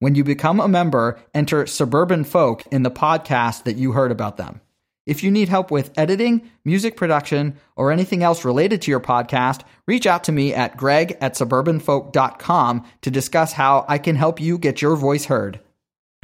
When you become a member, enter Suburban Folk in the podcast that you heard about them. If you need help with editing, music production, or anything else related to your podcast, reach out to me at greg at suburbanfolk.com to discuss how I can help you get your voice heard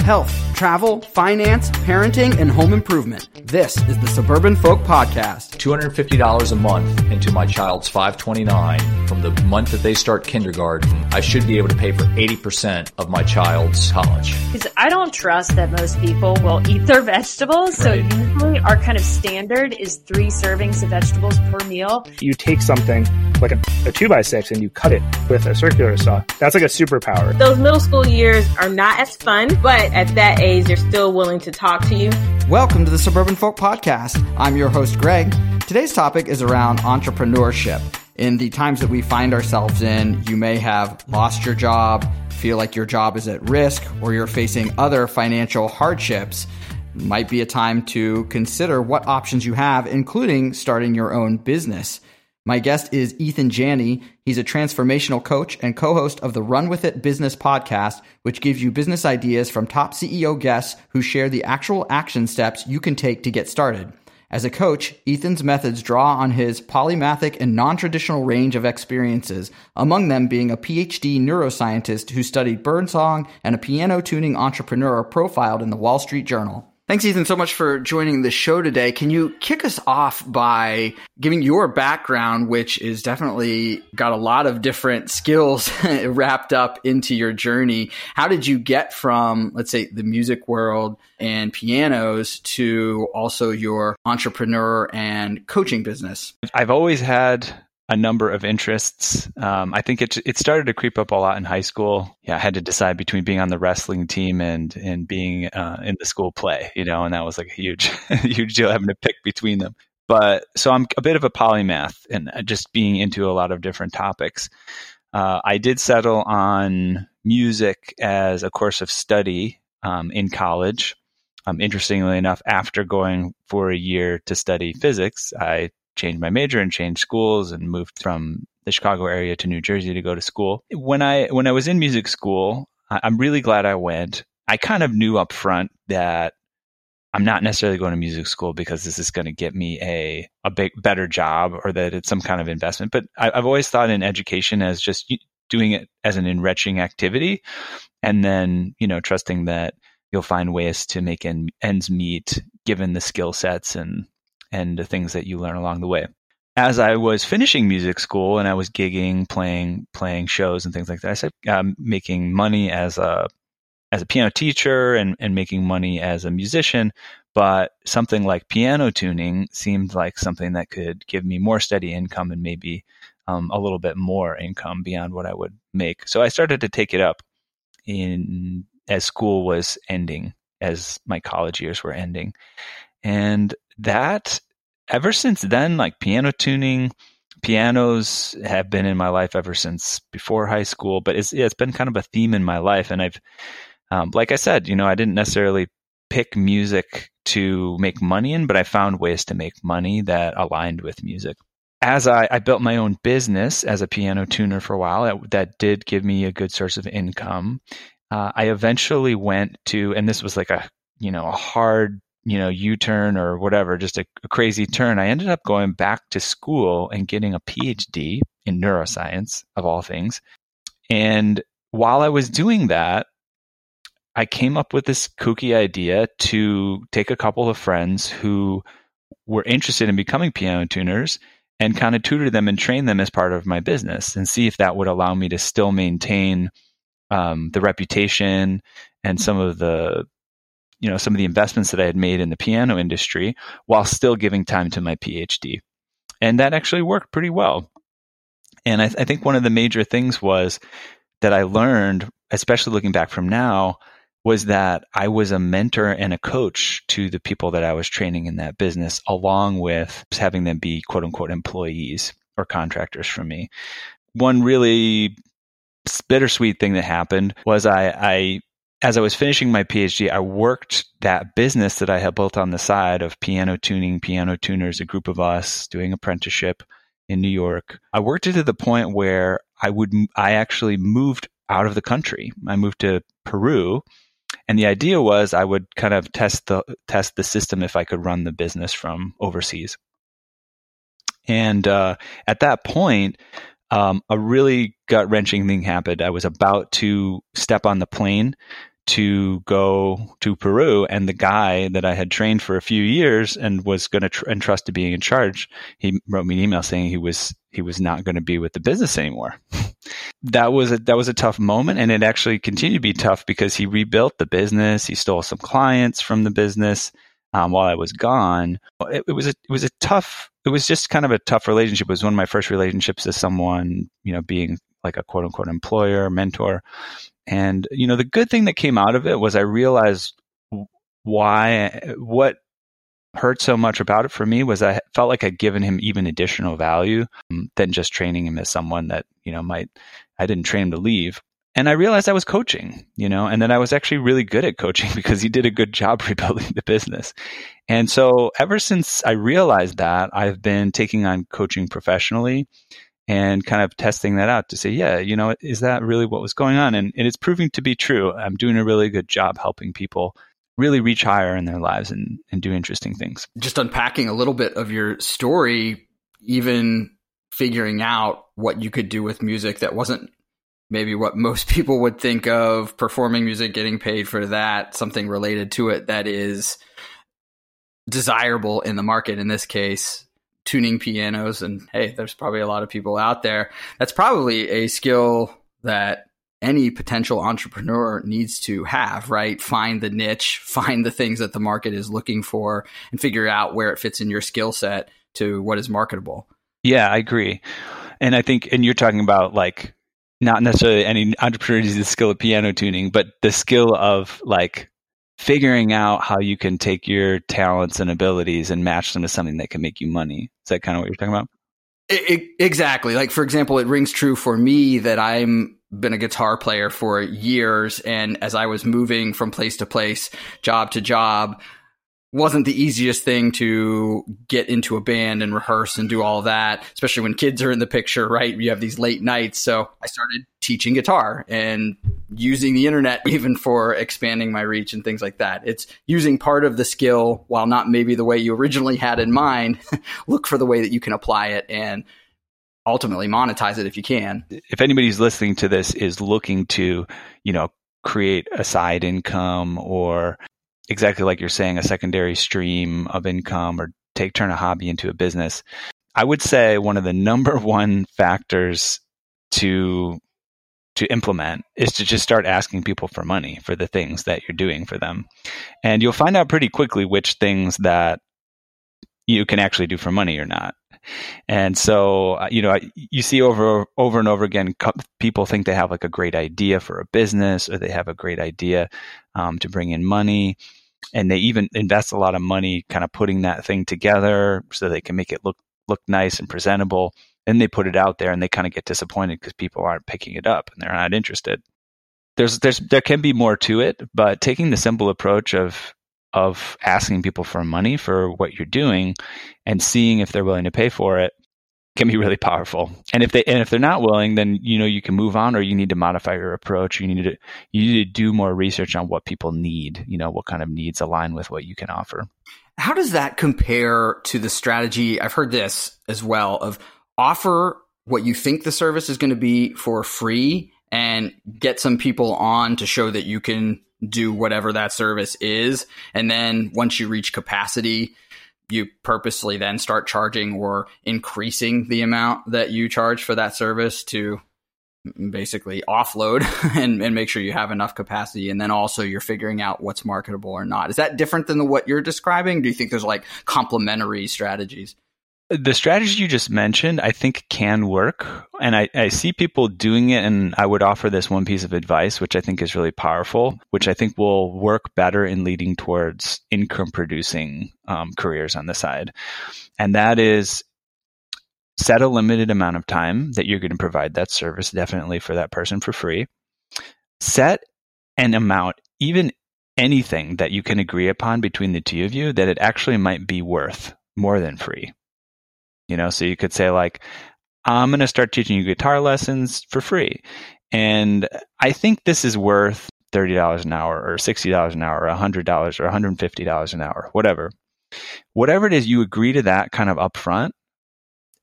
health, travel, finance, parenting, and home improvement. This is the Suburban Folk Podcast. $250 a month into my child's 529 from the month that they start kindergarten. I should be able to pay for 80% of my child's college. Because I don't trust that most people will eat their vegetables. So right. usually our kind of standard is three servings of vegetables per meal. You take something like a, a two by six and you cut it with a circular saw. That's like a superpower. Those middle school years are not as fun, but at that age, they're still willing to talk to you. Welcome to the Suburban Folk Podcast. I'm your host, Greg. Today's topic is around entrepreneurship. In the times that we find ourselves in, you may have lost your job, feel like your job is at risk, or you're facing other financial hardships. Might be a time to consider what options you have, including starting your own business. My guest is Ethan Janney. He's a transformational coach and co host of the Run With It Business podcast, which gives you business ideas from top CEO guests who share the actual action steps you can take to get started. As a coach, Ethan's methods draw on his polymathic and non traditional range of experiences, among them being a PhD neuroscientist who studied birdsong and a piano tuning entrepreneur profiled in the Wall Street Journal. Thanks, Ethan, so much for joining the show today. Can you kick us off by giving your background, which is definitely got a lot of different skills wrapped up into your journey? How did you get from, let's say, the music world and pianos to also your entrepreneur and coaching business? I've always had a number of interests. Um, I think it it started to creep up a lot in high school. Yeah, I had to decide between being on the wrestling team and and being uh, in the school play, you know, and that was like a huge huge deal having to pick between them. But so I'm a bit of a polymath and just being into a lot of different topics. Uh, I did settle on music as a course of study um, in college. Um, interestingly enough, after going for a year to study physics, I changed my major and changed schools and moved from the Chicago area to New Jersey to go to school. When I when I was in music school, I'm really glad I went. I kind of knew up front that I'm not necessarily going to music school because this is going to get me a a big better job or that it's some kind of investment. But I, have always thought in education as just doing it as an enriching activity, and then you know trusting that you'll find ways to make ends meet given the skill sets and and the things that you learn along the way. As I was finishing music school and I was gigging, playing playing shows and things like that, I started um, making money as a as a piano teacher and, and making money as a musician. But something like piano tuning seemed like something that could give me more steady income and maybe um, a little bit more income beyond what I would make. So I started to take it up in as school was ending, as my college years were ending. And that ever since then, like piano tuning, pianos have been in my life ever since before high school. But it's it's been kind of a theme in my life, and I've, um, like I said, you know, I didn't necessarily pick music to make money in, but I found ways to make money that aligned with music. As I, I built my own business as a piano tuner for a while, that, that did give me a good source of income. Uh, I eventually went to, and this was like a you know a hard you know, U turn or whatever, just a, a, crazy turn, I ended up going back to school and getting a PhD in neuroscience, of all things. And while I was doing that, I came up with this kooky idea to take a couple of friends who were interested in becoming piano tuners and kind of tutor them and train them as part of my business and see if that would allow me to still maintain um, the reputation and some of the you know some of the investments that I had made in the piano industry while still giving time to my PhD, and that actually worked pretty well. And I, th- I think one of the major things was that I learned, especially looking back from now, was that I was a mentor and a coach to the people that I was training in that business, along with having them be quote unquote employees or contractors for me. One really bittersweet thing that happened was I, I as I was finishing my PhD, I worked that business that I had built on the side of piano tuning, piano tuners, a group of us doing apprenticeship in New York. I worked it to the point where I would, I actually moved out of the country. I moved to Peru and the idea was I would kind of test the test the system if I could run the business from overseas. And uh, at that point, um, a really gut wrenching thing happened. I was about to step on the plane to go to Peru, and the guy that I had trained for a few years and was going to tr- entrust to being in charge, he wrote me an email saying he was he was not going to be with the business anymore. that was a that was a tough moment, and it actually continued to be tough because he rebuilt the business. He stole some clients from the business um, while I was gone. It, it, was a it was a tough. It was just kind of a tough relationship. It was one of my first relationships as someone, you know, being like a quote unquote employer, mentor. And, you know, the good thing that came out of it was I realized why, what hurt so much about it for me was I felt like I'd given him even additional value um, than just training him as someone that, you know, might, I didn't train him to leave. And I realized I was coaching, you know, and then I was actually really good at coaching because he did a good job rebuilding the business. And so ever since I realized that, I've been taking on coaching professionally and kind of testing that out to say, yeah, you know, is that really what was going on? And, and it's proving to be true. I'm doing a really good job helping people really reach higher in their lives and, and do interesting things. Just unpacking a little bit of your story, even figuring out what you could do with music that wasn't maybe what most people would think of performing music, getting paid for that, something related to it that is desirable in the market in this case tuning pianos and hey there's probably a lot of people out there. That's probably a skill that any potential entrepreneur needs to have right? Find the niche find the things that the market is looking for and figure out where it fits in your skill set to what is marketable. Yeah i agree. And i think and you're talking about like not necessarily any entrepreneur needs the skill of piano tuning but the skill of like figuring out how you can take your talents and abilities and match them to something that can make you money. Is that kind of what you're talking about? It, it, exactly. Like for example, it rings true for me that I'm been a guitar player for years and as I was moving from place to place, job to job, wasn't the easiest thing to get into a band and rehearse and do all that, especially when kids are in the picture, right? You have these late nights. So I started teaching guitar and using the internet even for expanding my reach and things like that. It's using part of the skill while not maybe the way you originally had in mind. Look for the way that you can apply it and ultimately monetize it if you can. If anybody's listening to this is looking to, you know, create a side income or exactly like you're saying, a secondary stream of income or take turn a hobby into a business. I would say one of the number one factors to to implement is to just start asking people for money for the things that you're doing for them. And you'll find out pretty quickly which things that you can actually do for money or not. And so, uh, you know, you see over over and over again, people think they have like a great idea for a business, or they have a great idea um, to bring in money, and they even invest a lot of money, kind of putting that thing together so they can make it look look nice and presentable. Then they put it out there, and they kind of get disappointed because people aren't picking it up and they're not interested. There's there's there can be more to it, but taking the simple approach of of asking people for money for what you're doing and seeing if they're willing to pay for it can be really powerful. And if they and if they're not willing, then you know you can move on, or you need to modify your approach. You need to you need to do more research on what people need. You know what kind of needs align with what you can offer. How does that compare to the strategy? I've heard this as well of offer what you think the service is going to be for free and get some people on to show that you can do whatever that service is. And then once you reach capacity, you purposely then start charging or increasing the amount that you charge for that service to basically offload and, and make sure you have enough capacity. And then also you're figuring out what's marketable or not. Is that different than the, what you're describing? Do you think there's like complementary strategies the strategy you just mentioned, I think can work. And I, I, see people doing it. And I would offer this one piece of advice, which I think is really powerful, which I think will work better in leading towards income producing um, careers on the side. And that is set a limited amount of time that you're going to provide that service, definitely for that person for free. Set an amount, even anything that you can agree upon between the two of you that it actually might be worth more than free. You know, so you could say like, I'm going to start teaching you guitar lessons for free. And I think this is worth $30 an hour or $60 an hour or $100 or $150 an hour, whatever. Whatever it is, you agree to that kind of upfront,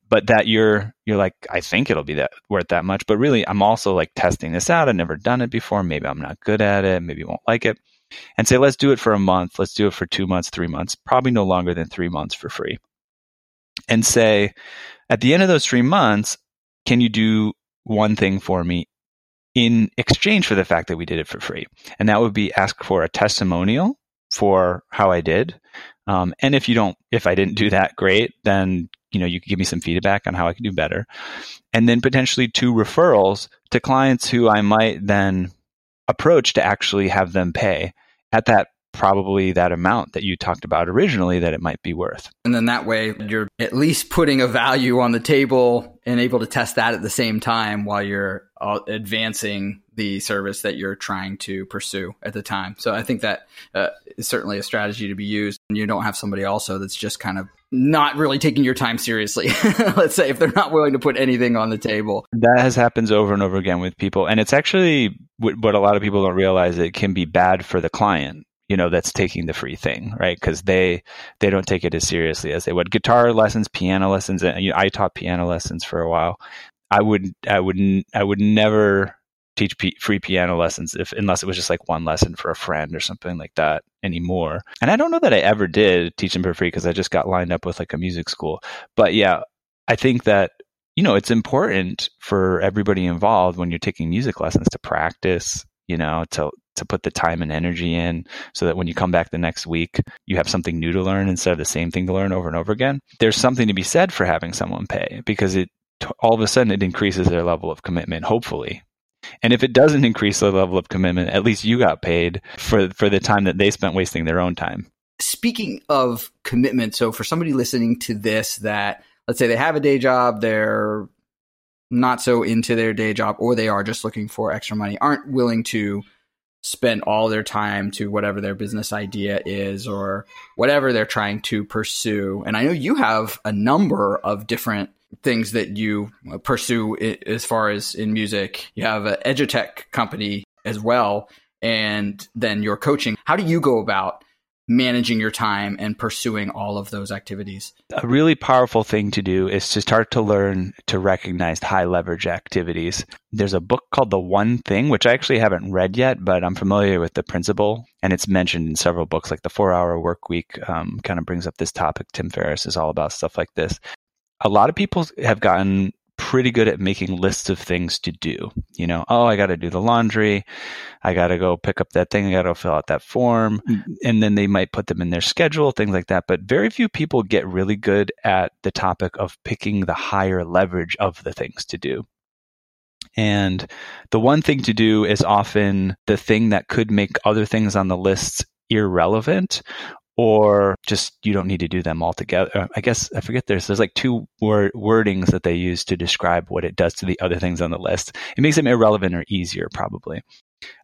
but that you're, you're like, I think it'll be that worth that much. But really, I'm also like testing this out. I've never done it before. Maybe I'm not good at it. Maybe you won't like it. And say, let's do it for a month. Let's do it for two months, three months, probably no longer than three months for free and say, at the end of those three months, can you do one thing for me in exchange for the fact that we did it for free? And that would be ask for a testimonial for how I did. Um, and if you don't, if I didn't do that, great. Then you know you can give me some feedback on how I can do better, and then potentially two referrals to clients who I might then approach to actually have them pay at that probably that amount that you talked about originally that it might be worth. And then that way you're at least putting a value on the table and able to test that at the same time while you're uh, advancing the service that you're trying to pursue at the time. So I think that uh, is certainly a strategy to be used. And you don't have somebody also that's just kind of not really taking your time seriously. Let's say if they're not willing to put anything on the table. That has happens over and over again with people. And it's actually what a lot of people don't realize it can be bad for the client you know that's taking the free thing right? Because they they don't take it as seriously as they would. Guitar lessons piano lessons and you know, i taught piano lessons for a while. I would i would i would never teach p- free piano lessons if unless it was just like one lesson for a friend or something like that anymore. And i don't know that i ever did teach them for free because i just got lined up with like a music school. But yeah i think that you know it's important for everybody involved when you're taking music lessons to practice you know to to put the time and energy in so that when you come back the next week, you have something new to learn instead of the same thing to learn over and over again. There's something to be said for having someone pay because it all of a sudden it increases their level of commitment, hopefully. And if it doesn't increase the level of commitment, at least you got paid for for the time that they spent wasting their own time. Speaking of commitment, so for somebody listening to this that let's say they have a day job, they're not so into their day job or they are just looking for extra money, aren't willing to spend all their time to whatever their business idea is or whatever they're trying to pursue. And I know you have a number of different things that you pursue as far as in music. You have an edutech company as well, and then your coaching. How do you go about managing your time and pursuing all of those activities. A really powerful thing to do is to start to learn to recognize high leverage activities. There's a book called The One Thing, which I actually haven't read yet, but I'm familiar with the principle, and it's mentioned in several books, like The Four Hour Work Week um, kind of brings up this topic. Tim Ferriss is all about stuff like this. A lot of people have gotten pretty good at making lists of things to do. You know, oh, I got to do the laundry. I got to go pick up that thing. I got to fill out that form. Mm-hmm. And then they might put them in their schedule, things like that. But very few people get really good at the topic of picking the higher leverage of the things to do. And the one thing to do is often the thing that could make other things on the list irrelevant or just you don't need to do them all together. I guess I forget there's there's like two word, wordings that they use to describe what it does to the other things on the list. It makes them irrelevant or easier, probably.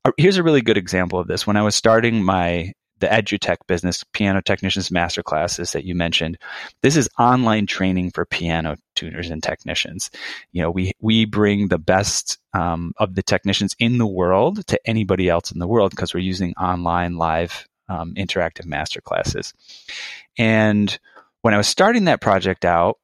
Uh, here's a really good example of this. When I was starting my the edutech business piano technicians master classes that you mentioned this is online training for piano tuners and technicians you know we we bring the best um, of the technicians in the world to anybody else in the world because we're using online live um, interactive master classes. And when I was starting that project out,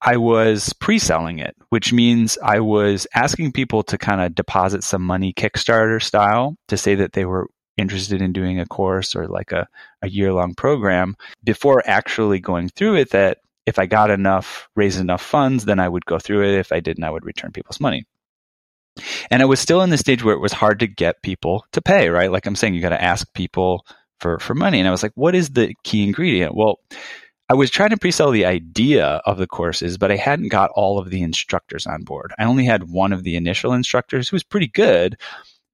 I was pre selling it, which means I was asking people to kind of deposit some money Kickstarter style to say that they were interested in doing a course or like a, a year long program before actually going through it. That if I got enough, raised enough funds, then I would go through it. If I didn't, I would return people's money. And I was still in the stage where it was hard to get people to pay, right? Like I'm saying, you got to ask people for for money and i was like what is the key ingredient well I was trying to pre-sell the idea of the courses, but I hadn't got all of the instructors on board. I only had one of the initial instructors who was pretty good,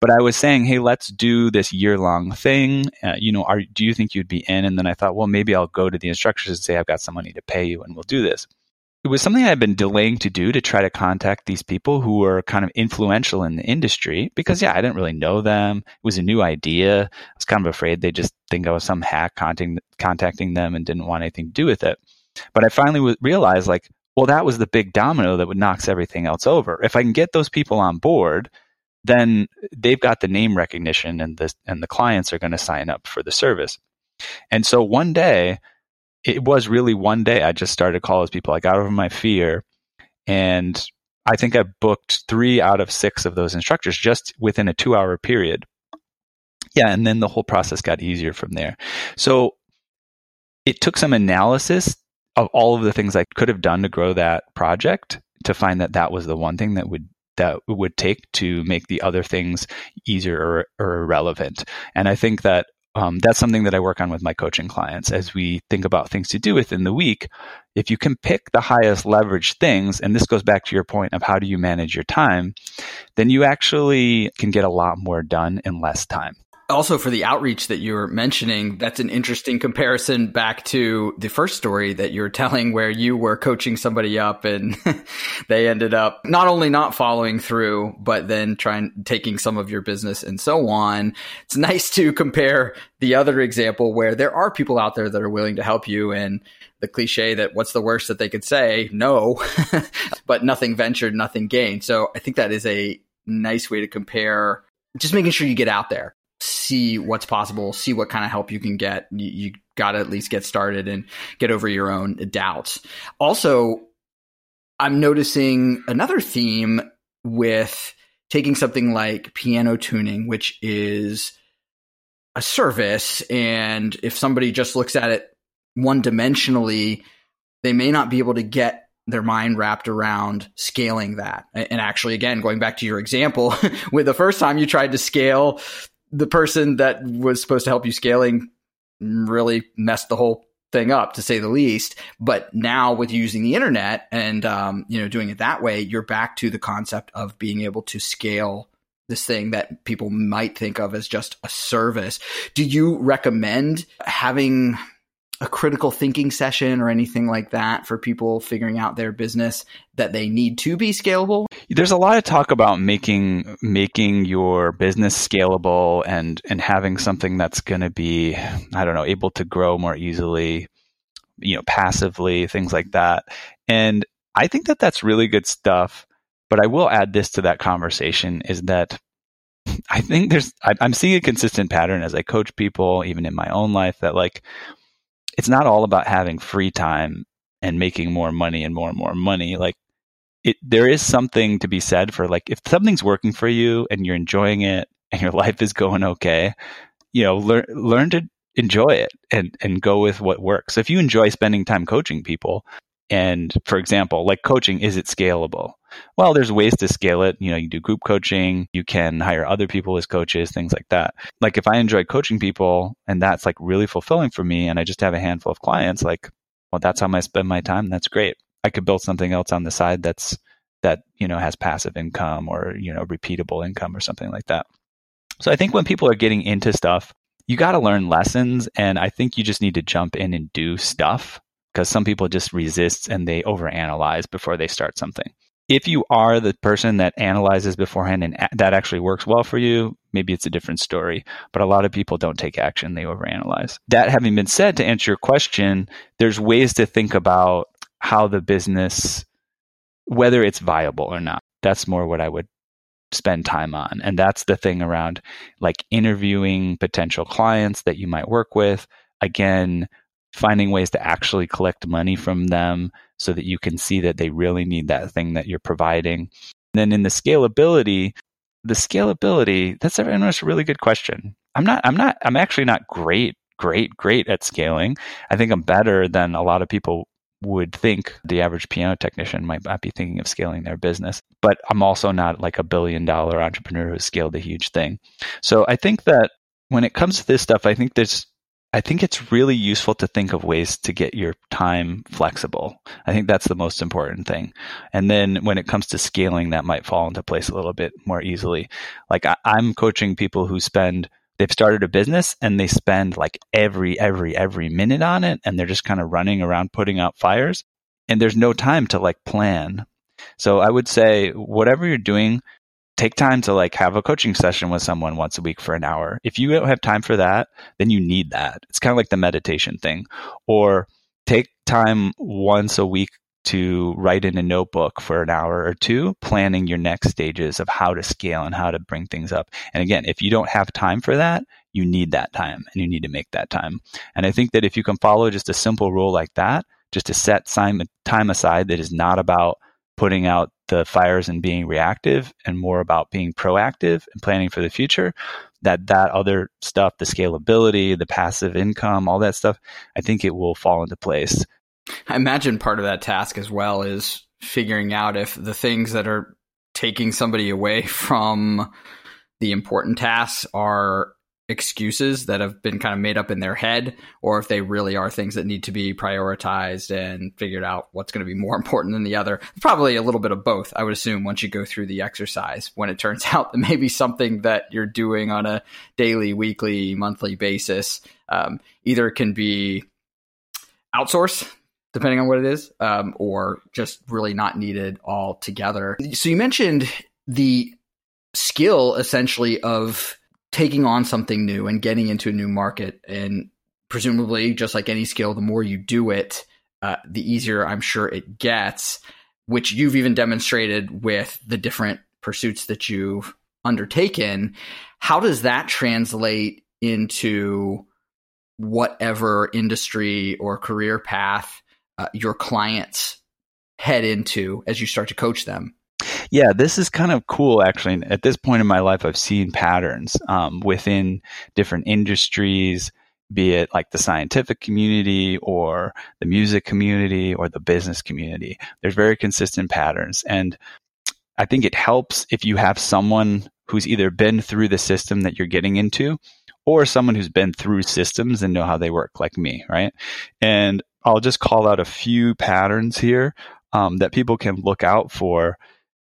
but I was saying, "Hey, let's do this year-long thing. Uh, you know, are, do you think you'd be in?" And then I thought, well, maybe I'll go to the instructors and say, "I've got some money to pay you, and we'll do this." It was something I'd been delaying to do to try to contact these people who were kind of influential in the industry because, yeah, I didn't really know them. It was a new idea. I was kind of afraid they just think I was some hack contacting, contacting them and didn't want anything to do with it. But I finally realized, like, well, that was the big domino that would knocks everything else over. If I can get those people on board, then they've got the name recognition and the and the clients are going to sign up for the service. And so one day, it was really one day I just started to call those people. I got over my fear and I think I booked three out of six of those instructors just within a two hour period. Yeah, and then the whole process got easier from there. So it took some analysis of all of the things I could have done to grow that project to find that that was the one thing that would that would take to make the other things easier or, or irrelevant. And I think that um, that's something that I work on with my coaching clients as we think about things to do within the week. If you can pick the highest leverage things, and this goes back to your point of how do you manage your time, then you actually can get a lot more done in less time also for the outreach that you were mentioning, that's an interesting comparison back to the first story that you're telling where you were coaching somebody up and they ended up not only not following through, but then trying taking some of your business and so on. It's nice to compare the other example where there are people out there that are willing to help you and the cliche that what's the worst that they could say? No, but nothing ventured, nothing gained. So I think that is a nice way to compare just making sure you get out there see what's possible, see what kind of help you can get. You, you got to at least get started and get over your own doubts. Also, I'm noticing another theme with taking something like piano tuning, which is a service. And if somebody just looks at it one dimensionally, they may not be able to get their mind wrapped around scaling that. And actually, again, going back to your example, with the first time you tried to scale the person that was supposed to help you scaling really messed the whole thing up to say the least. But now with using the internet and um, you know doing it that way you're back to the concept of being able to scale this thing that people might think of as just a service. Do you recommend having a critical thinking session or anything like that for people figuring out their business that they need to be scalable? There's a lot of talk about making making your business scalable and and having something that's going to be I don't know able to grow more easily, you know, passively, things like that. And I think that that's really good stuff, but I will add this to that conversation is that I think there's I'm seeing a consistent pattern as I coach people even in my own life that like it's not all about having free time and making more money and more and more money. Like it, there is something to be said for like if something's working for you and you're enjoying it and your life is going okay, you know, learn learn to enjoy it and and go with what works. If you enjoy spending time coaching people, and for example, like coaching, is it scalable? Well, there's ways to scale it. You know, you do group coaching, you can hire other people as coaches, things like that. Like if I enjoy coaching people and that's like really fulfilling for me and I just have a handful of clients, like, well, that's how I spend my time. That's great. I could build something else on the side that's that, you know, has passive income or, you know, repeatable income or something like that. So I think when people are getting into stuff, you got to learn lessons and I think you just need to jump in and do stuff because some people just resist and they overanalyze before they start something. If you are the person that analyzes beforehand and that actually works well for you, maybe it's a different story. But a lot of people don't take action, they overanalyze. That having been said, to answer your question, there's ways to think about how the business, whether it's viable or not. That's more what I would spend time on. And that's the thing around like interviewing potential clients that you might work with. Again, finding ways to actually collect money from them so that you can see that they really need that thing that you're providing. And then in the scalability, the scalability, that's a, really good question. I'm not, I'm not, I'm actually not great, great, great at scaling. I think I'm better than a lot of people would think the average piano technician might not be thinking of scaling their business. But I'm also not like a billion dollar entrepreneur who scaled a huge thing. So I think that when it comes to this stuff, I think there's I think it's really useful to think of ways to get your time flexible. I think that's the most important thing. And then when it comes to scaling, that might fall into place a little bit more easily. Like I, am coaching people who spend, they've started a business and they spend like every, every, every minute on it. And they're just kind of running around putting out fires. And there's no time to like plan. So I would say, whatever you're doing, take time to like have a coaching session with someone once a week for an hour. If you don't have time for that, then you need that. It's kind of like the meditation thing. Or take time once a week to write in a notebook for an hour or two, planning your next stages of how to scale and how to bring things up. And again, if you don't have time for that, you need that time and you need to make that time. And I think that if you can follow just a simple rule like that, just to set time aside that is not about putting out the fires and being reactive and more about being proactive and planning for the future that that other stuff the scalability the passive income all that stuff i think it will fall into place. I imagine part of that task as well is figuring out if the things that are taking somebody away from the important tasks are excuses that have been kind of made up in their head or if they really are things that need to be prioritized and figured out what's going to be more important than the other. Probably a little bit of both i would assume once you go through the exercise when it turns out that maybe something that you're doing on a daily weekly monthly basis um, either can be outsourced depending on what it is um, or just really not needed altogether. So you mentioned the skill essentially of taking on something new and getting into a new market. And presumably just like any skill the more you do it uh, the easier i'm sure it gets which you've even demonstrated with the different pursuits that you've undertaken. How does that translate into whatever industry or career path uh, your clients head into as you start to coach them yeah, this is kind of cool, actually. At this point in my life, I've seen patterns um, within different industries, be it like the scientific community or the music community or the business community. There's very consistent patterns. And I think it helps if you have someone who's either been through the system that you're getting into or someone who's been through systems and know how they work, like me, right? And I'll just call out a few patterns here um, that people can look out for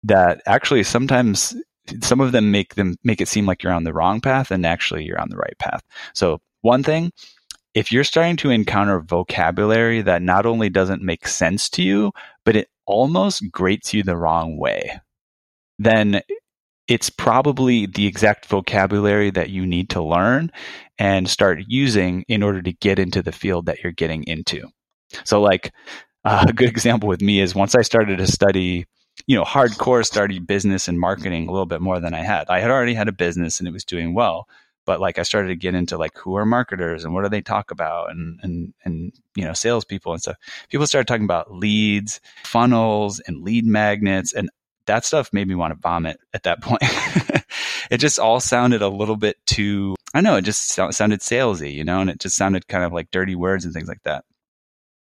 that actually sometimes some of them make them make it seem like you're on the wrong path and actually you're on the right path. So one thing, if you're starting to encounter vocabulary that not only doesn't make sense to you, but it almost grates you the wrong way, then it's probably the exact vocabulary that you need to learn and start using in order to get into the field that you're getting into. So like uh, a good example with me is once I started to study you know, hardcore started business and marketing a little bit more than I had. I had already had a business and it was doing well, but like I started to get into like who are marketers and what do they talk about and and and you know salespeople and stuff. People started talking about leads, funnels, and lead magnets, and that stuff made me want to vomit at that point. it just all sounded a little bit too. I know it just sounded salesy, you know, and it just sounded kind of like dirty words and things like that.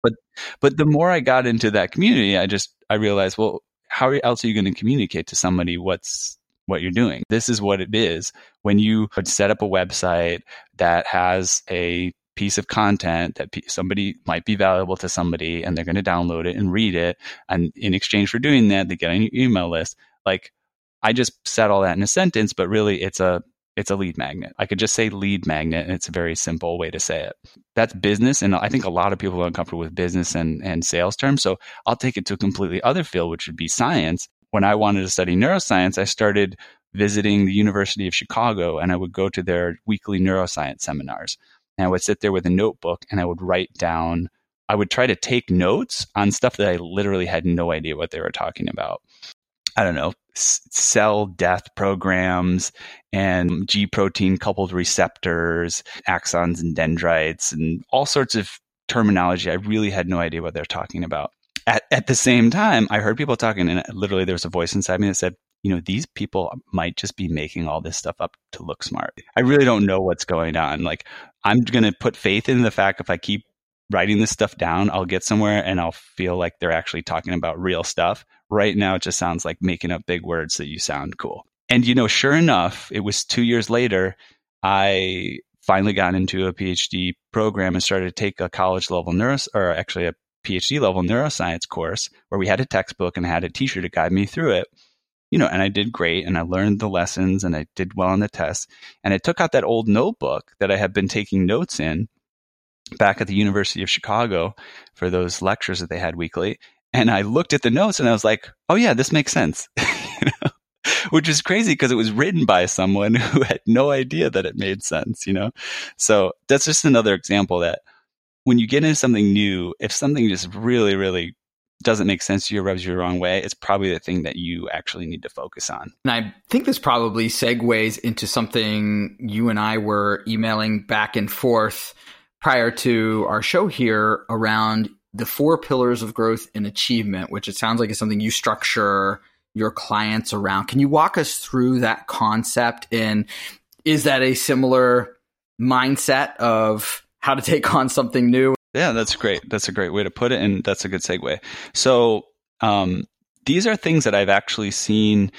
But but the more I got into that community, I just I realized, well, how else are you going to communicate to somebody what's what you're doing? This is what it is. When you set up a website that has a piece of content that somebody might be valuable to somebody and they're going to download it and read it and in exchange for doing that they get on your email list like i just said all that in a sentence but really it's a it's a lead magnet. I could just say lead magnet, and it's a very simple way to say it. That's business, and I think a lot of people are uncomfortable with business and, and sales terms. So I'll take it to a completely other field, which would be science. When I wanted to study neuroscience, I started visiting the University of Chicago, and I would go to their weekly neuroscience seminars. And I would sit there with a notebook, and I would write down. I would try to take notes on stuff that I literally had no idea what they were talking about. I don't know, cell death programs and G protein coupled receptors, axons and dendrites, and all sorts of terminology. I really had no idea what they're talking about. At, at the same time, I heard people talking, and literally there was a voice inside me that said, you know, these people might just be making all this stuff up to look smart. I really don't know what's going on. Like, I'm going to put faith in the fact if I keep writing this stuff down, I'll get somewhere and I'll feel like they're actually talking about real stuff. Right now, it just sounds like making up big words that you sound cool. And, you know, sure enough, it was two years later, I finally got into a PhD program and started to take a college level neuro or actually a PhD level neuroscience course where we had a textbook and I had a teacher to guide me through it. You know, and I did great and I learned the lessons and I did well on the tests. And I took out that old notebook that I had been taking notes in back at the University of Chicago for those lectures that they had weekly. And I looked at the notes and I was like, oh, yeah, this makes sense. Which is crazy because it was written by someone who had no idea that it made sense, you know? So that's just another example that when you get into something new, if something just really, really doesn't make sense to you or rubs you the wrong way, it's probably the thing that you actually need to focus on. And I think this probably segues into something you and I were emailing back and forth prior to our show here around the four pillars of growth and achievement, which it sounds like is something you structure your clients around. Can you walk us through that concept? And is that a similar mindset of how to take on something new? Yeah, that's great. That's a great way to put it. And that's a good segue. So, um, these are things that I've actually seen.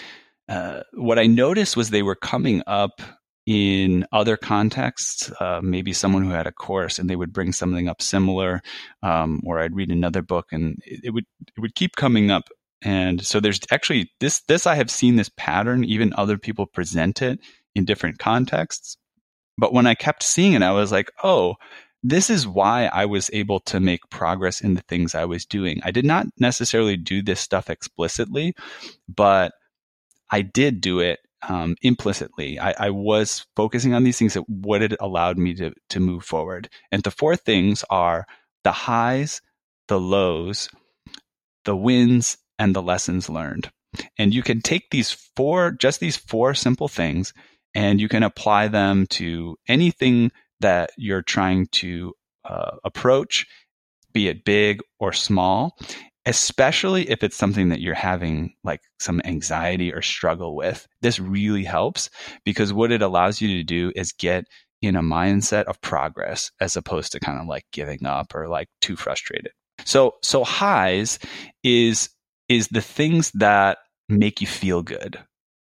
Uh, what I noticed was they were coming up in other contexts, uh, maybe someone who had a course and they would bring something up similar, um, or I'd read another book and it, it, would it would keep coming up. And so there's actually this this I have seen this pattern. Even other people present it in different contexts. But when I kept seeing it, I was like, oh, this is why I was able to make progress in the things I was doing. I did not necessarily do this stuff explicitly, but I did do it um, implicitly. I, I, was focusing on these things that what it allowed me to to move forward. And the four things are the highs, the lows, the wins, and the lessons learned. And you can take these four, just these four simple things, and you can apply them to anything that you're trying to uh, approach, be it big or small especially if it's something that you're having like some anxiety or struggle with. This really helps because what it allows you to do is get in a mindset of progress as opposed to kind of like giving up or like too frustrated. So so highs is is the things that make you feel good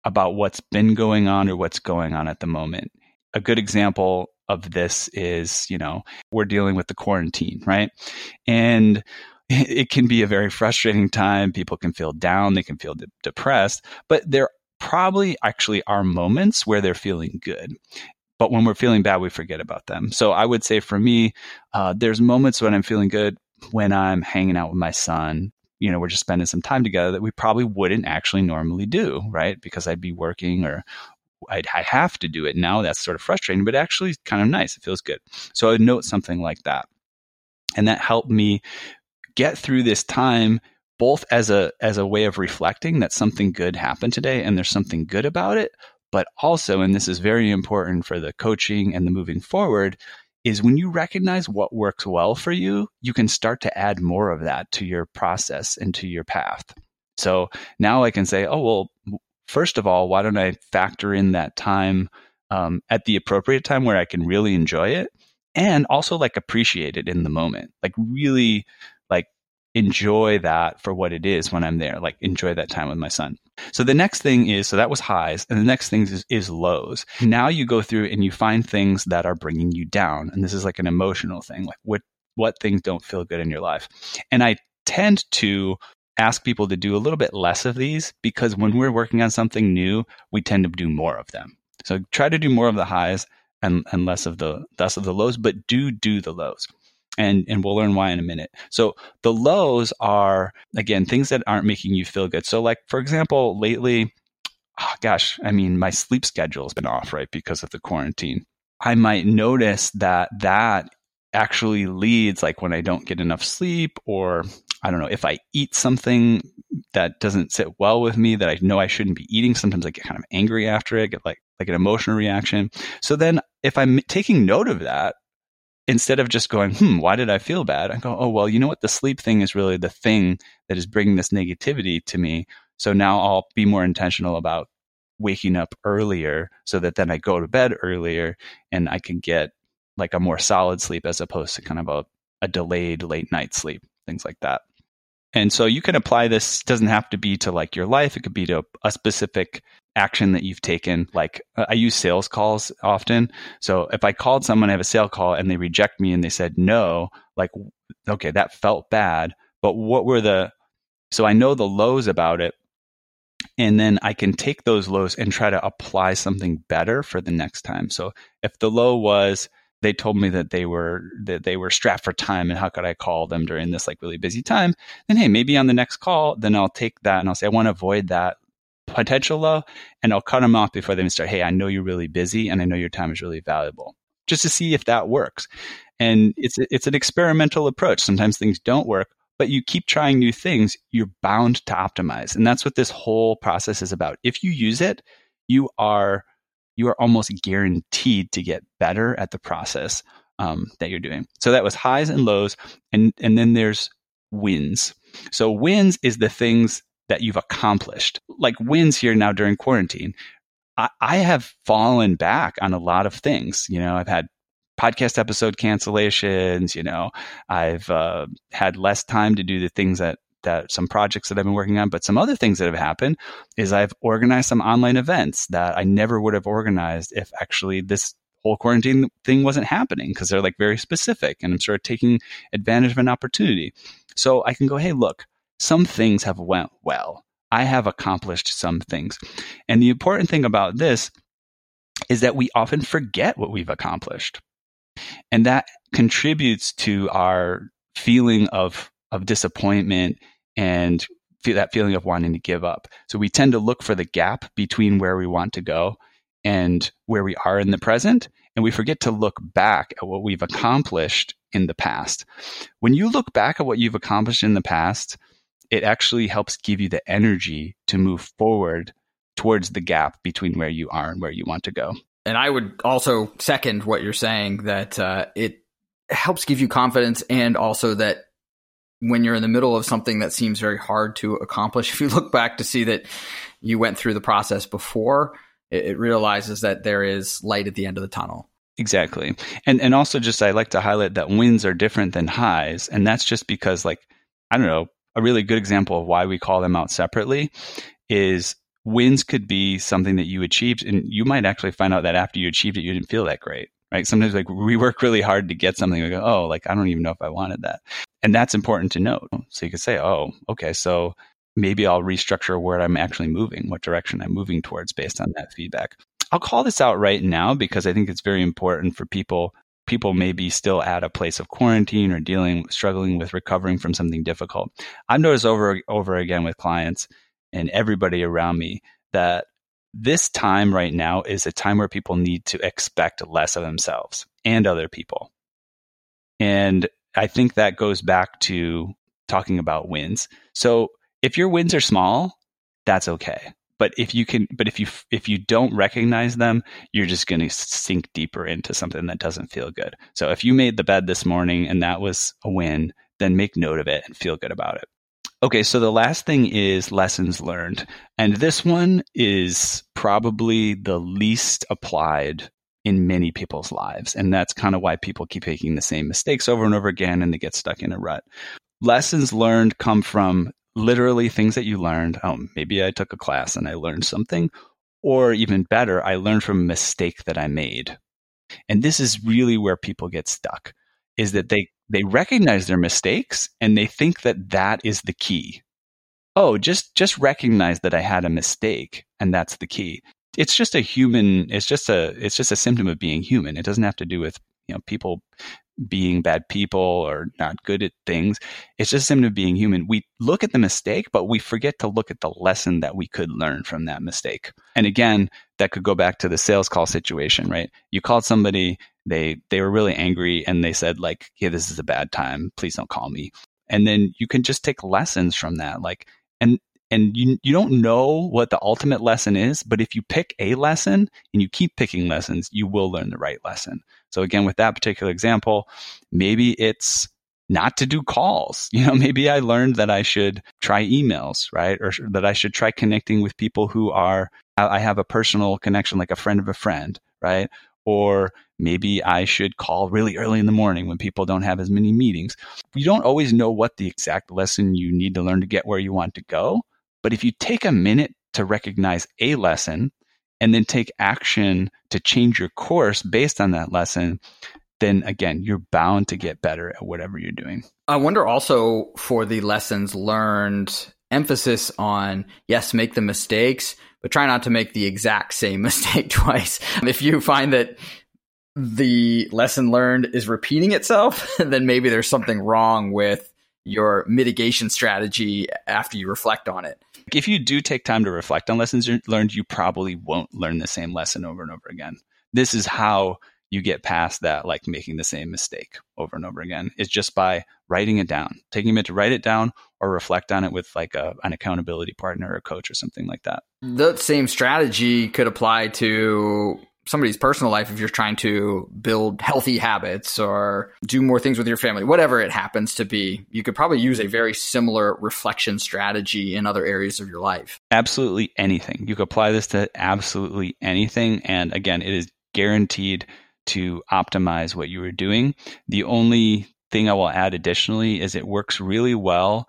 about what's been going on or what's going on at the moment. A good example of this is, you know, we're dealing with the quarantine, right? And it can be a very frustrating time. People can feel down, they can feel de- depressed, but there probably actually are moments where they're feeling good. But when we're feeling bad, we forget about them. So I would say for me, uh, there's moments when I'm feeling good when I'm hanging out with my son. You know, we're just spending some time together that we probably wouldn't actually normally do, right? Because I'd be working or I'd, I have to do it now. That's sort of frustrating, but actually kind of nice. It feels good. So I would note something like that. And that helped me get through this time both as a as a way of reflecting that something good happened today and there's something good about it but also and this is very important for the coaching and the moving forward is when you recognize what works well for you you can start to add more of that to your process and to your path. So now i can say oh well first of all why don't i factor in that time um, at the appropriate time where i can really enjoy it and also like appreciate it in the moment. Like really enjoy that for what it is when I'm there, like enjoy that time with my son. So the next thing is, so that was highs. And the next thing is, is lows. Now you go through and you find things that are bringing you down. And this is like an emotional thing, like what, what things don't feel good in your life. And I tend to ask people to do a little bit less of these because when we're working on something new, we tend to do more of them. So try to do more of the highs and, and less of the less of the lows, but do do the lows and and we'll learn why in a minute. So the lows are again things that aren't making you feel good. So like for example, lately, oh gosh, I mean my sleep schedule has been off right because of the quarantine. I might notice that that actually leads like when I don't get enough sleep or I don't know if I eat something that doesn't sit well with me that I know I shouldn't be eating. Sometimes I get kind of angry after it, get like like an emotional reaction. So then if I'm taking note of that, instead of just going, hmm, why did I feel bad? I go, oh, well, you know what? The sleep thing is really the thing that is bringing this negativity to me. So now I'll be more intentional about waking up earlier so that then I go to bed earlier and I can get like a more solid sleep as opposed to kind of a, a delayed late night sleep, things like that. And so you can apply this, doesn't have to be to like your life. It could be to a specific action that you've taken. Like uh, I use sales calls often. So if I called someone, I have a sale call and they reject me and they said no, like, okay, that felt bad. But what were the, so I know the lows about it. And then I can take those lows and try to apply something better for the next time. So if the low was, they told me that they were that they were strapped for time and how could I call them during this like really busy time, then hey, maybe on the next call, then I'll take that and I'll say I want to avoid that potential low and I'll cut them off before they even start. Hey, I know you're really busy and I know your time is really valuable. Just to see if that works. And it's it's an experimental approach. Sometimes things don't work, but you keep trying new things, you're bound to optimize. And that's what this whole process is about. If you use it, you are you are almost guaranteed to get better at the process um, that you're doing. So that was highs and lows, and and then there's wins. So wins is the things that you've accomplished, like wins here now during quarantine. I, I have fallen back on a lot of things. You know, I've had podcast episode cancellations. You know, I've uh, had less time to do the things that that some projects that I've been working on, but some other things that have happened is I've organized some online events that I never would have organized if actually this whole quarantine thing wasn't happening because they're like very specific and I'm sort of taking advantage of an opportunity. So I can go, hey, look, some things have went well. I have accomplished some things. And the important thing about this is that we often forget what we've accomplished. And that contributes to our feeling of of disappointment and feel that feeling of wanting to give up. So we tend to look for the gap between where we want to go and where we are in the present. And we forget to look back at what we've accomplished in the past. When you look back at what you've accomplished in the past, it actually helps give you the energy to move forward towards the gap between where you are and where you want to go. And I would also second what you're saying that uh, it helps give you confidence and also that when you're in the middle of something that seems very hard to accomplish, if you look back to see that you went through the process before, it, it realizes that there is light at the end of the tunnel. Exactly. And and also just I like to highlight that wins are different than highs. And that's just because like, I don't know, a really good example of why we call them out separately is wins could be something that you achieved and you might actually find out that after you achieved it you didn't feel that great right? Sometimes like we work really hard to get something. We go, oh, like I don't even know if I wanted that, and that's important to note. So you could say, oh, okay, so maybe I'll restructure where I'm actually moving, what direction I'm moving towards based on that feedback. I'll call this out right now because I think it's very important for people. People may be still at a place of quarantine or dealing, struggling with recovering from something difficult. I've noticed over over again with clients and everybody around me that this time right now is a time where people need to expect less of themselves and other people. And I think that goes back to talking about wins. So if your wins are small, that's okay. But if you can, but if you if you don't recognize them, you're just going to sink deeper into something that doesn't feel good. So if you made the bed this morning and that was a win, then make note of it and feel good about it. Okay, so the last thing is lessons learned. And this one is probably the least applied in many people's lives. And that's kind of why people keep making the same mistakes over and over again and they get stuck in a rut. Lessons learned come from literally things that you learned. Oh, maybe I took a class and I learned something. Or even better, I learned from a mistake that I made. And this is really where people get stuck is that they they recognize their mistakes and they think that that is the key. Oh, just just recognize that I had a mistake and that's the key. It's just a human it's just a it's just a symptom of being human. It doesn't have to do with, you know, people being bad people or not good at things. It's just symptom of being human. We look at the mistake, but we forget to look at the lesson that we could learn from that mistake. And again, that could go back to the sales call situation, right? You called somebody they they were really angry and they said like, "Yeah, this is a bad time. Please don't call me." And then you can just take lessons from that, like and and you you don't know what the ultimate lesson is, but if you pick a lesson and you keep picking lessons, you will learn the right lesson. So again, with that particular example, maybe it's not to do calls. You know, maybe I learned that I should try emails, right? Or that I should try connecting with people who are I have a personal connection like a friend of a friend, right? or maybe I should call really early in the morning when people don't have as many meetings. You don't always know what the exact lesson you need to learn to get where you want to go. But if you take a minute to recognize a lesson and then take action to change your course based on that lesson, then again, you're bound to get better at whatever you're doing. I wonder also for the lessons learned, emphasis on yes, make the mistakes, but try not to make the exact same mistake twice. If you find that the lesson learned is repeating itself, then maybe there's something wrong with your mitigation strategy after you reflect on it. If you do take time to reflect on lessons learned, you probably won't learn the same lesson over and over again. This is how you get past that, like making the same mistake over and over again, is just by writing it down, taking a minute to write it down or reflect on it with like a, an accountability partner or coach or something like that. The same strategy could apply to somebody's personal life if you're trying to build healthy habits or do more things with your family, whatever it happens to be, you could probably use a very similar reflection strategy in other areas of your life. Absolutely anything. You could apply this to absolutely anything. And again, it is guaranteed to optimize what you are doing. The only thing I will add additionally is it works really well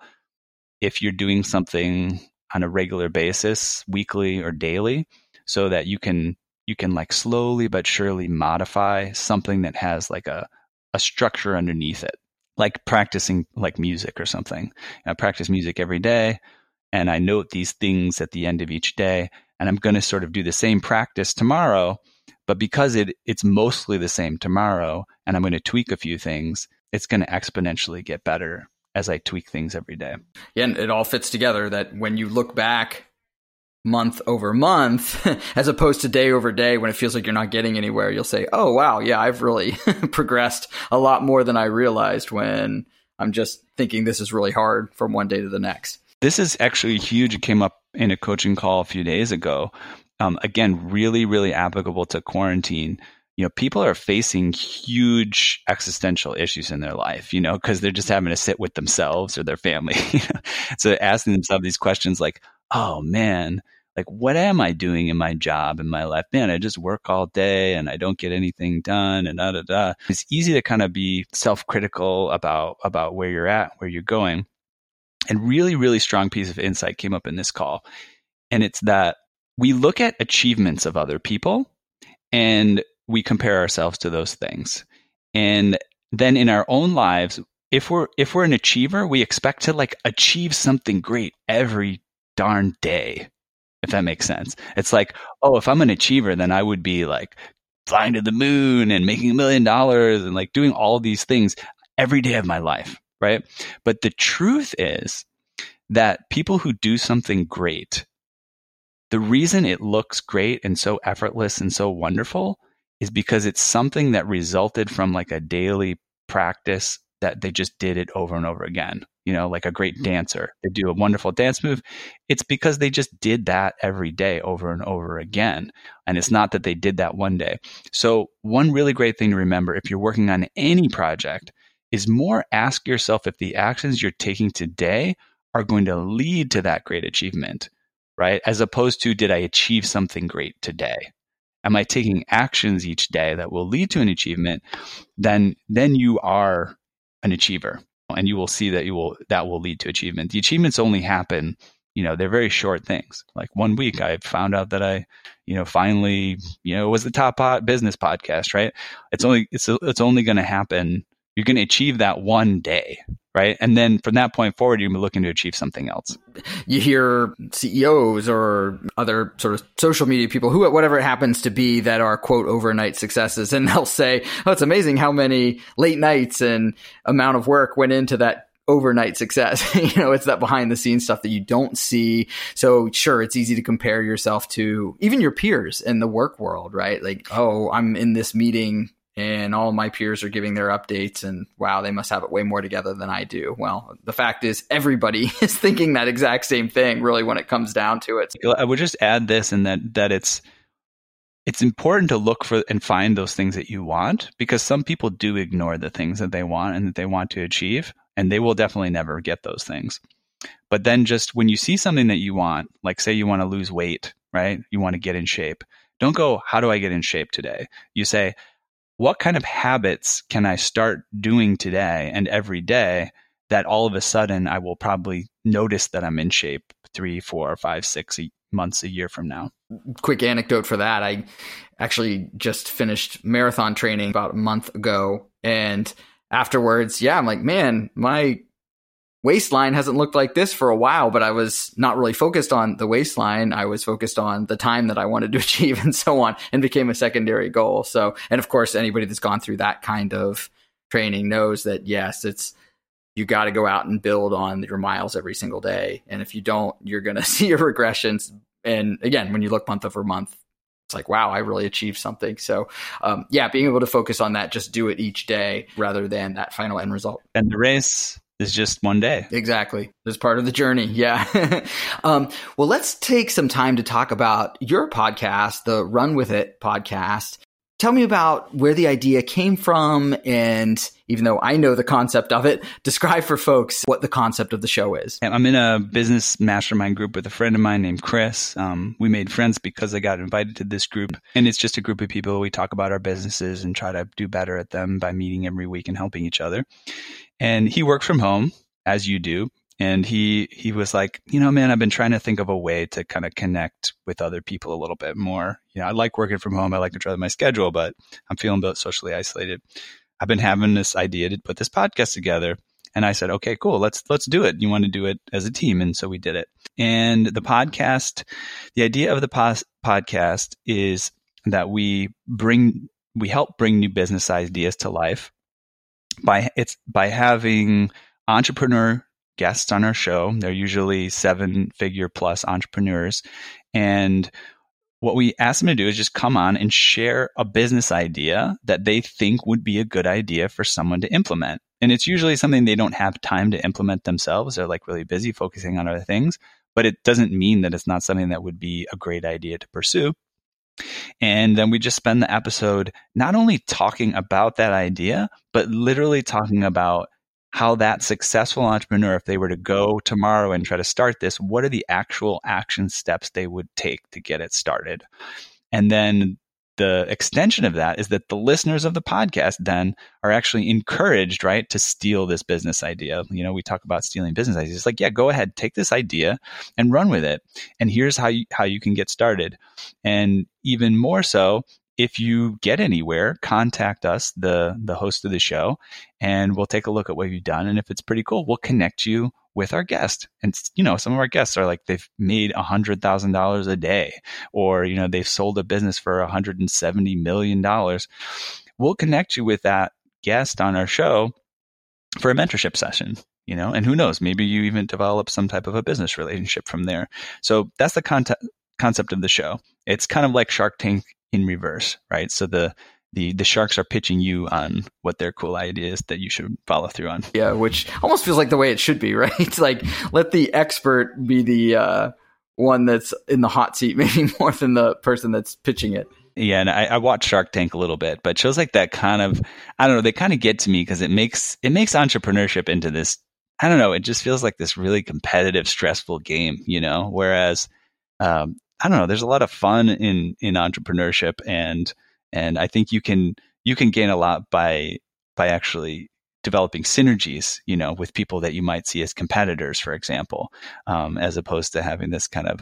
if you're doing something on a regular basis, weekly or daily, so that you can you can like slowly but surely modify something that has like a, a structure underneath it, like practicing like music or something. I practice music every day and I note these things at the end of each day. And I'm going to sort of do the same practice tomorrow. But because it, it's mostly the same tomorrow and I'm going to tweak a few things, it's going to exponentially get better as I tweak things every day. Yeah, and it all fits together that when you look back month over month as opposed to day over day when it feels like you're not getting anywhere you'll say oh wow yeah i've really progressed a lot more than i realized when i'm just thinking this is really hard from one day to the next. This is actually huge. It came up in a coaching call a few days ago. Um, again really really applicable to quarantine. You know people are facing huge existential issues in their life you know because they're just having to sit with themselves or their family so asking themselves these questions like oh man like what am I doing in my job in my life? Man, I just work all day and I don't get anything done and da da da. It's easy to kind of be self-critical about about where you're at, where you're going. And really, really strong piece of insight came up in this call. And it's that we look at achievements of other people and we compare ourselves to those things. And then in our own lives, if we're if we're an achiever, we expect to like achieve something great every darn day if that makes sense. It's like, oh, if I'm an achiever, then I would be like flying to the moon and making a million dollars and like doing all these things every day of my life, right? But the truth is that people who do something great, the reason it looks great and so effortless and so wonderful is because it's something that resulted from like a daily practice that they just did it over and over again you know, like a great mm-hmm. dancer. They do a wonderful dance move. It's because they just did that every day over and over again. And it's not that they did that one day. So, one really great thing to remember if you're working on any project is more ask yourself if the actions you're taking today are going to lead to that great achievement, right? As opposed to, did I achieve something great today? Am I taking actions each day that will lead to an achievement? Then, then you are an achiever and you will see that you will that will lead to achievement. The achievements only happen, you know, they're very short things. Like one week, I found out that I, you know, finally, you know, was the top business podcast. Right? It's only it's it's only going to happen. You're going to achieve that one day, right? And then from that point forward, you're looking to achieve something else. You hear CEOs or other sort of social media people, who whatever it happens to be, that are quote overnight successes, and they'll say, "Oh, it's amazing how many late nights and amount of work went into that." overnight success. you know, it's that behind the scenes stuff that you don't see. So sure, it's easy to compare yourself to even your peers in the work world, right? Like, oh, I'm in this meeting and all my peers are giving their updates and wow they must have it way more together than i do. Well the fact is everybody is thinking that exact same thing really when it comes down to it. I would just add this and that that it's it's important to look for and find those things that you want because some people do ignore the things that they want and that they want to achieve and they will definitely never get those things. But then just when you see something that you want like say you want to lose weight right? You want to get in shape. Don't go, how do I get in shape today? You say, what kind of habits can I start doing today and every day that all of a sudden I will probably notice that I'm in shape three, four, five, six months, a year from now? Quick anecdote for that. I actually just finished marathon training about a month ago. And afterwards, yeah, I'm like, man, my waistline hasn't looked like this for a while, but I was not really focused on the waistline. I was focused on the time that I wanted to achieve and so on and became a secondary goal. So, and of course, anybody that's gone through that kind of training knows that yes, it's, you got to go out and build on your miles every single day. And if you don't, you're going to see your regressions. And again, when you look month over month, it's like, wow, I really achieved something. So, um, yeah, being able to focus on that, just do it each day rather than that final end result. And the race is just one day. Exactly. It's part of the journey. Yeah. um, well, let's take some time to talk about your podcast, the Run With It podcast. Tell me about where the idea came from. And even though I know the concept of it, describe for folks what the concept of the show is. I'm in a business mastermind group with a friend of mine named Chris. Um, we made friends because I got invited to this group. And it's just a group of people. We talk about our businesses and try to do better at them by meeting every week and helping each other. And he worked from home, as you do. And he he was like, you know, man, I've been trying to think of a way to kind of connect with other people a little bit more. You know, I like working from home. I like controlling my schedule, but I'm feeling a bit socially isolated. I've been having this idea to put this podcast together. And I said, okay, cool. Let's, let's do it. You want to do it as a team. And so we did it. And the podcast, the idea of the podcast is that we bring, we help bring new business ideas to life by it's by having entrepreneur guests on our show. They're usually seven figure plus entrepreneurs. And what we ask them to do is just come on and share a business idea that they think would be a good idea for someone to implement. And it's usually something they don't have time to implement themselves. They're like really busy focusing on other things, but it doesn't mean that it's not something that would be a great idea to pursue. And then we just spend the episode not only talking about that idea, but literally talking about how that successful entrepreneur, if they were to go tomorrow and try to start this, what are the actual action steps they would take to get it started? And then the extension of that is that the listeners of the podcast then are actually encouraged, right, to steal this business idea. You know, we talk about stealing business ideas. It's like, yeah, go ahead, take this idea and run with it. And here's how you how you can get started. And even more so, if you get anywhere, contact us, the the host of the show, and we'll take a look at what you've done. And if it's pretty cool, we'll connect you with our guest. And you know, some of our guests are like they've made a hundred thousand dollars a day, or you know, they've sold a business for a hundred and seventy million dollars. We'll connect you with that guest on our show for a mentorship session. You know, and who knows, maybe you even develop some type of a business relationship from there. So that's the content concept of the show. It's kind of like Shark Tank in reverse, right? So the the the sharks are pitching you on what their cool idea is that you should follow through on. Yeah, which almost feels like the way it should be, right? like let the expert be the uh, one that's in the hot seat, maybe more than the person that's pitching it. Yeah, and I, I watched Shark Tank a little bit, but shows like that kind of I don't know, they kind of get to me because it makes it makes entrepreneurship into this I don't know, it just feels like this really competitive, stressful game, you know. Whereas um, I don't know. There's a lot of fun in in entrepreneurship, and and I think you can you can gain a lot by by actually developing synergies, you know, with people that you might see as competitors, for example, um, as opposed to having this kind of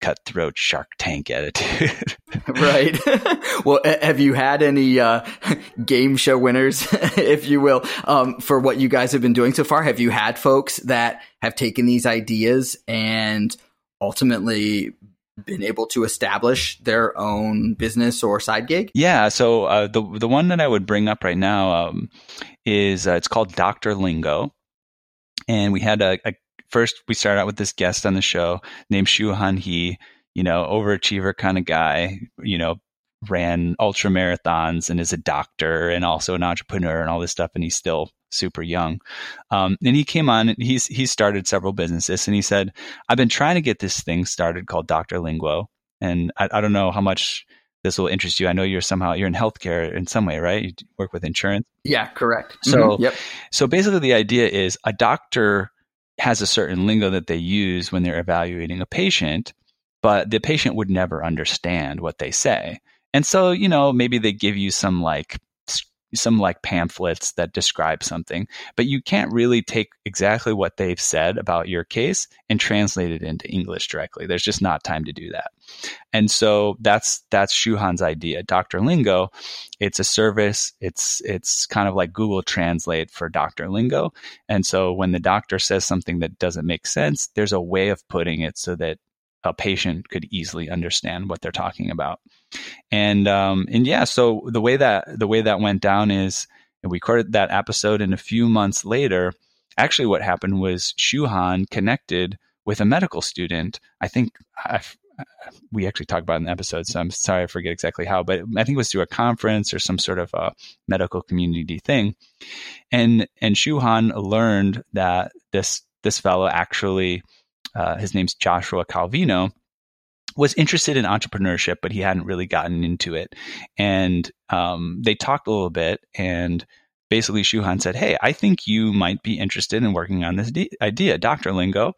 cutthroat Shark Tank attitude. right. well, have you had any uh, game show winners, if you will, um, for what you guys have been doing so far? Have you had folks that have taken these ideas and ultimately been able to establish their own business or side gig? Yeah. So uh, the the one that I would bring up right now um, is uh, it's called Doctor Lingo, and we had a, a, first we started out with this guest on the show named Shuhan He. You know, overachiever kind of guy. You know, ran ultra marathons and is a doctor and also an entrepreneur and all this stuff, and he's still super young. Um, and he came on and he's he started several businesses and he said, I've been trying to get this thing started called Dr. Lingo. And I, I don't know how much this will interest you. I know you're somehow you're in healthcare in some way, right? You work with insurance. Yeah, correct. So mm-hmm. yep. so basically the idea is a doctor has a certain lingo that they use when they're evaluating a patient but the patient would never understand what they say. And so, you know, maybe they give you some like some like pamphlets that describe something, but you can't really take exactly what they've said about your case and translate it into English directly. There's just not time to do that. And so that's that's Shuhan's idea. Dr. Lingo, it's a service. It's it's kind of like Google Translate for Dr. Lingo. And so when the doctor says something that doesn't make sense, there's a way of putting it so that a patient could easily understand what they're talking about. And um, and yeah, so the way that the way that went down is we recorded that episode, and a few months later, actually, what happened was Shuhan connected with a medical student. I think I, we actually talked about in the episode, so I'm sorry I forget exactly how, but I think it was through a conference or some sort of a medical community thing. And and Shuhan learned that this this fellow actually uh, his name's Joshua Calvino, was interested in entrepreneurship, but he hadn't really gotten into it. And um, they talked a little bit, and basically Shuhan said, "Hey, I think you might be interested in working on this de- idea, Doctor Lingo,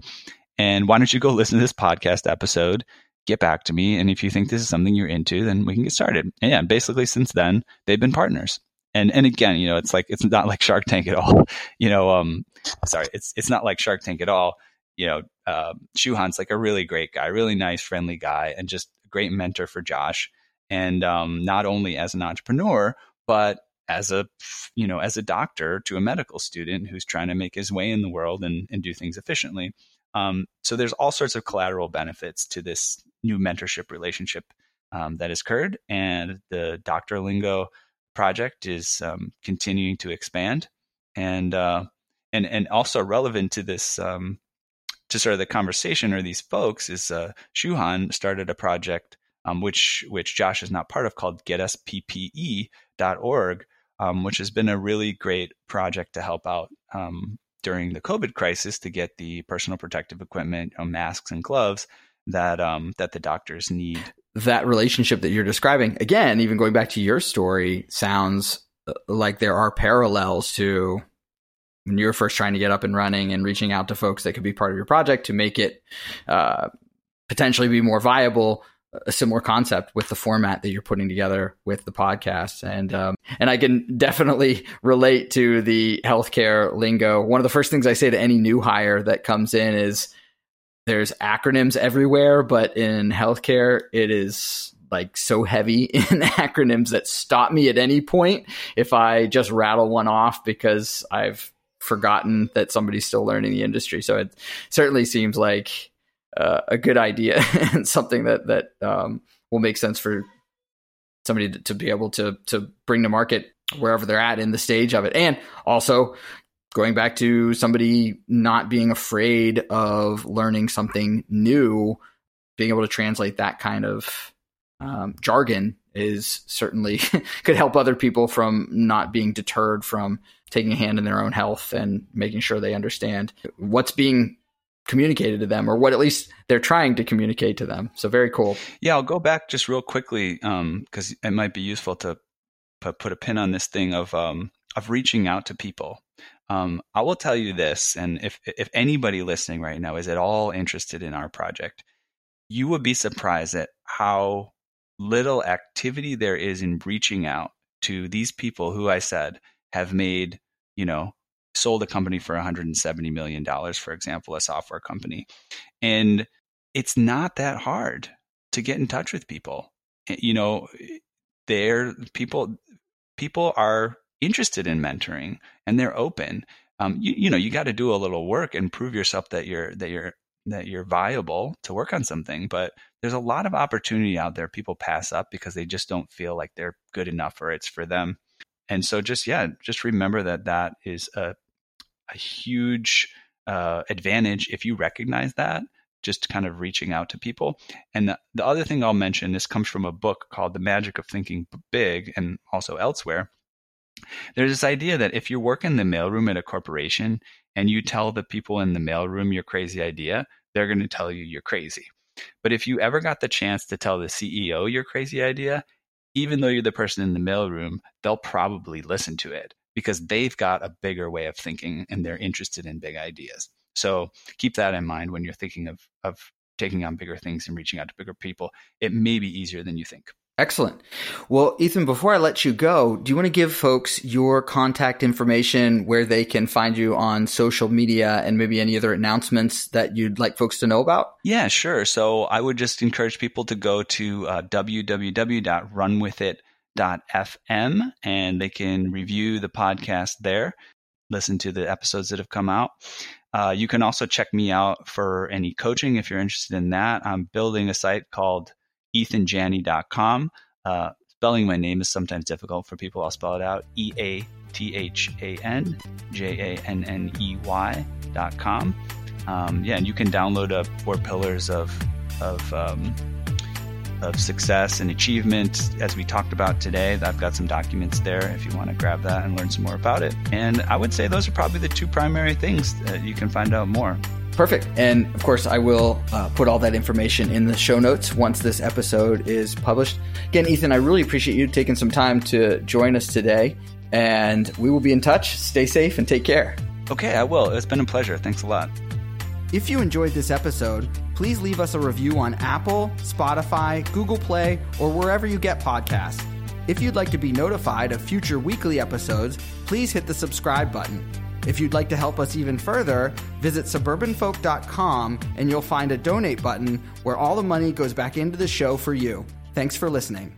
and why don't you go listen to this podcast episode?" Get back to me, and if you think this is something you're into, then we can get started. And yeah, basically since then they've been partners and and again, you know, it's like it's not like Shark Tank at all. You know, um, sorry, it's it's not like Shark Tank at all you know, uh, Shuhan's like a really great guy, really nice, friendly guy, and just a great mentor for Josh. And um, not only as an entrepreneur, but as a you know as a doctor to a medical student who's trying to make his way in the world and, and do things efficiently. Um, so there's all sorts of collateral benefits to this new mentorship relationship um, that has occurred, and the Doctor Lingo project is um, continuing to expand, and uh, and and also relevant to this um, to sort of the conversation or these folks is uh, Shuhan started a project um, which which Josh is not part of called GetUsPPE.org, um, which has been a really great project to help out um, during the COVID crisis to get the personal protective equipment, you know, masks and gloves that um, that the doctors need. That relationship that you're describing, again, even going back to your story, sounds uh, like there are parallels to when you're first trying to get up and running and reaching out to folks that could be part of your project to make it uh, potentially be more viable a similar concept with the format that you're putting together with the podcast and um, and I can definitely relate to the healthcare lingo. One of the first things I say to any new hire that comes in is there's acronyms everywhere, but in healthcare it is like so heavy in acronyms that stop me at any point if I just rattle one off because I've forgotten that somebody's still learning the industry. So it certainly seems like uh, a good idea and something that that um, will make sense for somebody to, to, be able to to bring to market wherever they're at in the stage of it, and also going back to somebody not being afraid of learning something new, being able to translate that kind of um, jargon is certainly could help other people from not being deterred from taking a hand in their own health and making sure they understand what's being communicated to them or what at least they're trying to communicate to them. So very cool. Yeah, I'll go back just real quickly because um, it might be useful to put a pin on this thing of um, of reaching out to people. Um, I will tell you this, and if if anybody listening right now is at all interested in our project, you would be surprised at how little activity there is in reaching out to these people who I said have made, you know, sold a company for 170 million dollars for example, a software company. And it's not that hard to get in touch with people. Eh, you know, they're people people are interested in mentoring and they're open. Um, you, you know, you got to do a little work and prove yourself that you're that you're that you're viable to work on something. But there's a lot of opportunity out there people pass up because they just don't feel like they're good enough or it's for them and so just yeah just remember that that is a, a huge uh, advantage if you recognize that just kind of reaching out to people and the, the other thing i'll mention this comes from a book called the magic of thinking big and also elsewhere there's this idea that if you work in the mailroom at a corporation and you tell the people in the mailroom your crazy idea they're going to tell you you're crazy but if you ever got the chance to tell the ceo your crazy idea even though you're the person in the mailroom, they'll probably listen to it because they've got a bigger way of thinking and they're interested in big ideas. So keep that in mind when you're thinking of, of taking on bigger things and reaching out to bigger people, it may be easier than you think. Excellent. Well, Ethan, before I let you go, do you want to give folks your contact information where they can find you on social media and maybe any other announcements that you'd like folks to know about? Yeah, sure. So I would just encourage people to go to uh, www.runwithit.fm and they can review the podcast there, listen to the episodes that have come out. Uh, you can also check me out for any coaching if you're interested in that. I'm building a site called ethanjanney.com. Uh, spelling my name is sometimes difficult for people. I'll spell it out E A T H A N J A N N E Y dot com. Um, yeah, and you can download up four pillars of of um, of success and achievement as we talked about today. I've got some documents there if you want to grab that and learn some more about it. And I would say those are probably the two primary things that you can find out more. Perfect. And of course, I will uh, put all that information in the show notes once this episode is published. Again, Ethan, I really appreciate you taking some time to join us today. And we will be in touch. Stay safe and take care. Okay, I will. It's been a pleasure. Thanks a lot. If you enjoyed this episode, please leave us a review on Apple, Spotify, Google Play, or wherever you get podcasts. If you'd like to be notified of future weekly episodes, please hit the subscribe button. If you'd like to help us even further, visit suburbanfolk.com and you'll find a donate button where all the money goes back into the show for you. Thanks for listening.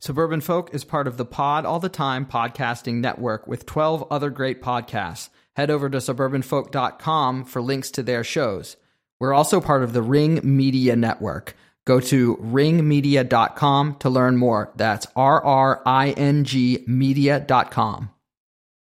Suburban Folk is part of the Pod All the Time podcasting network with 12 other great podcasts. Head over to suburbanfolk.com for links to their shows. We're also part of the Ring Media Network. Go to ringmedia.com to learn more. That's R R I N G media.com.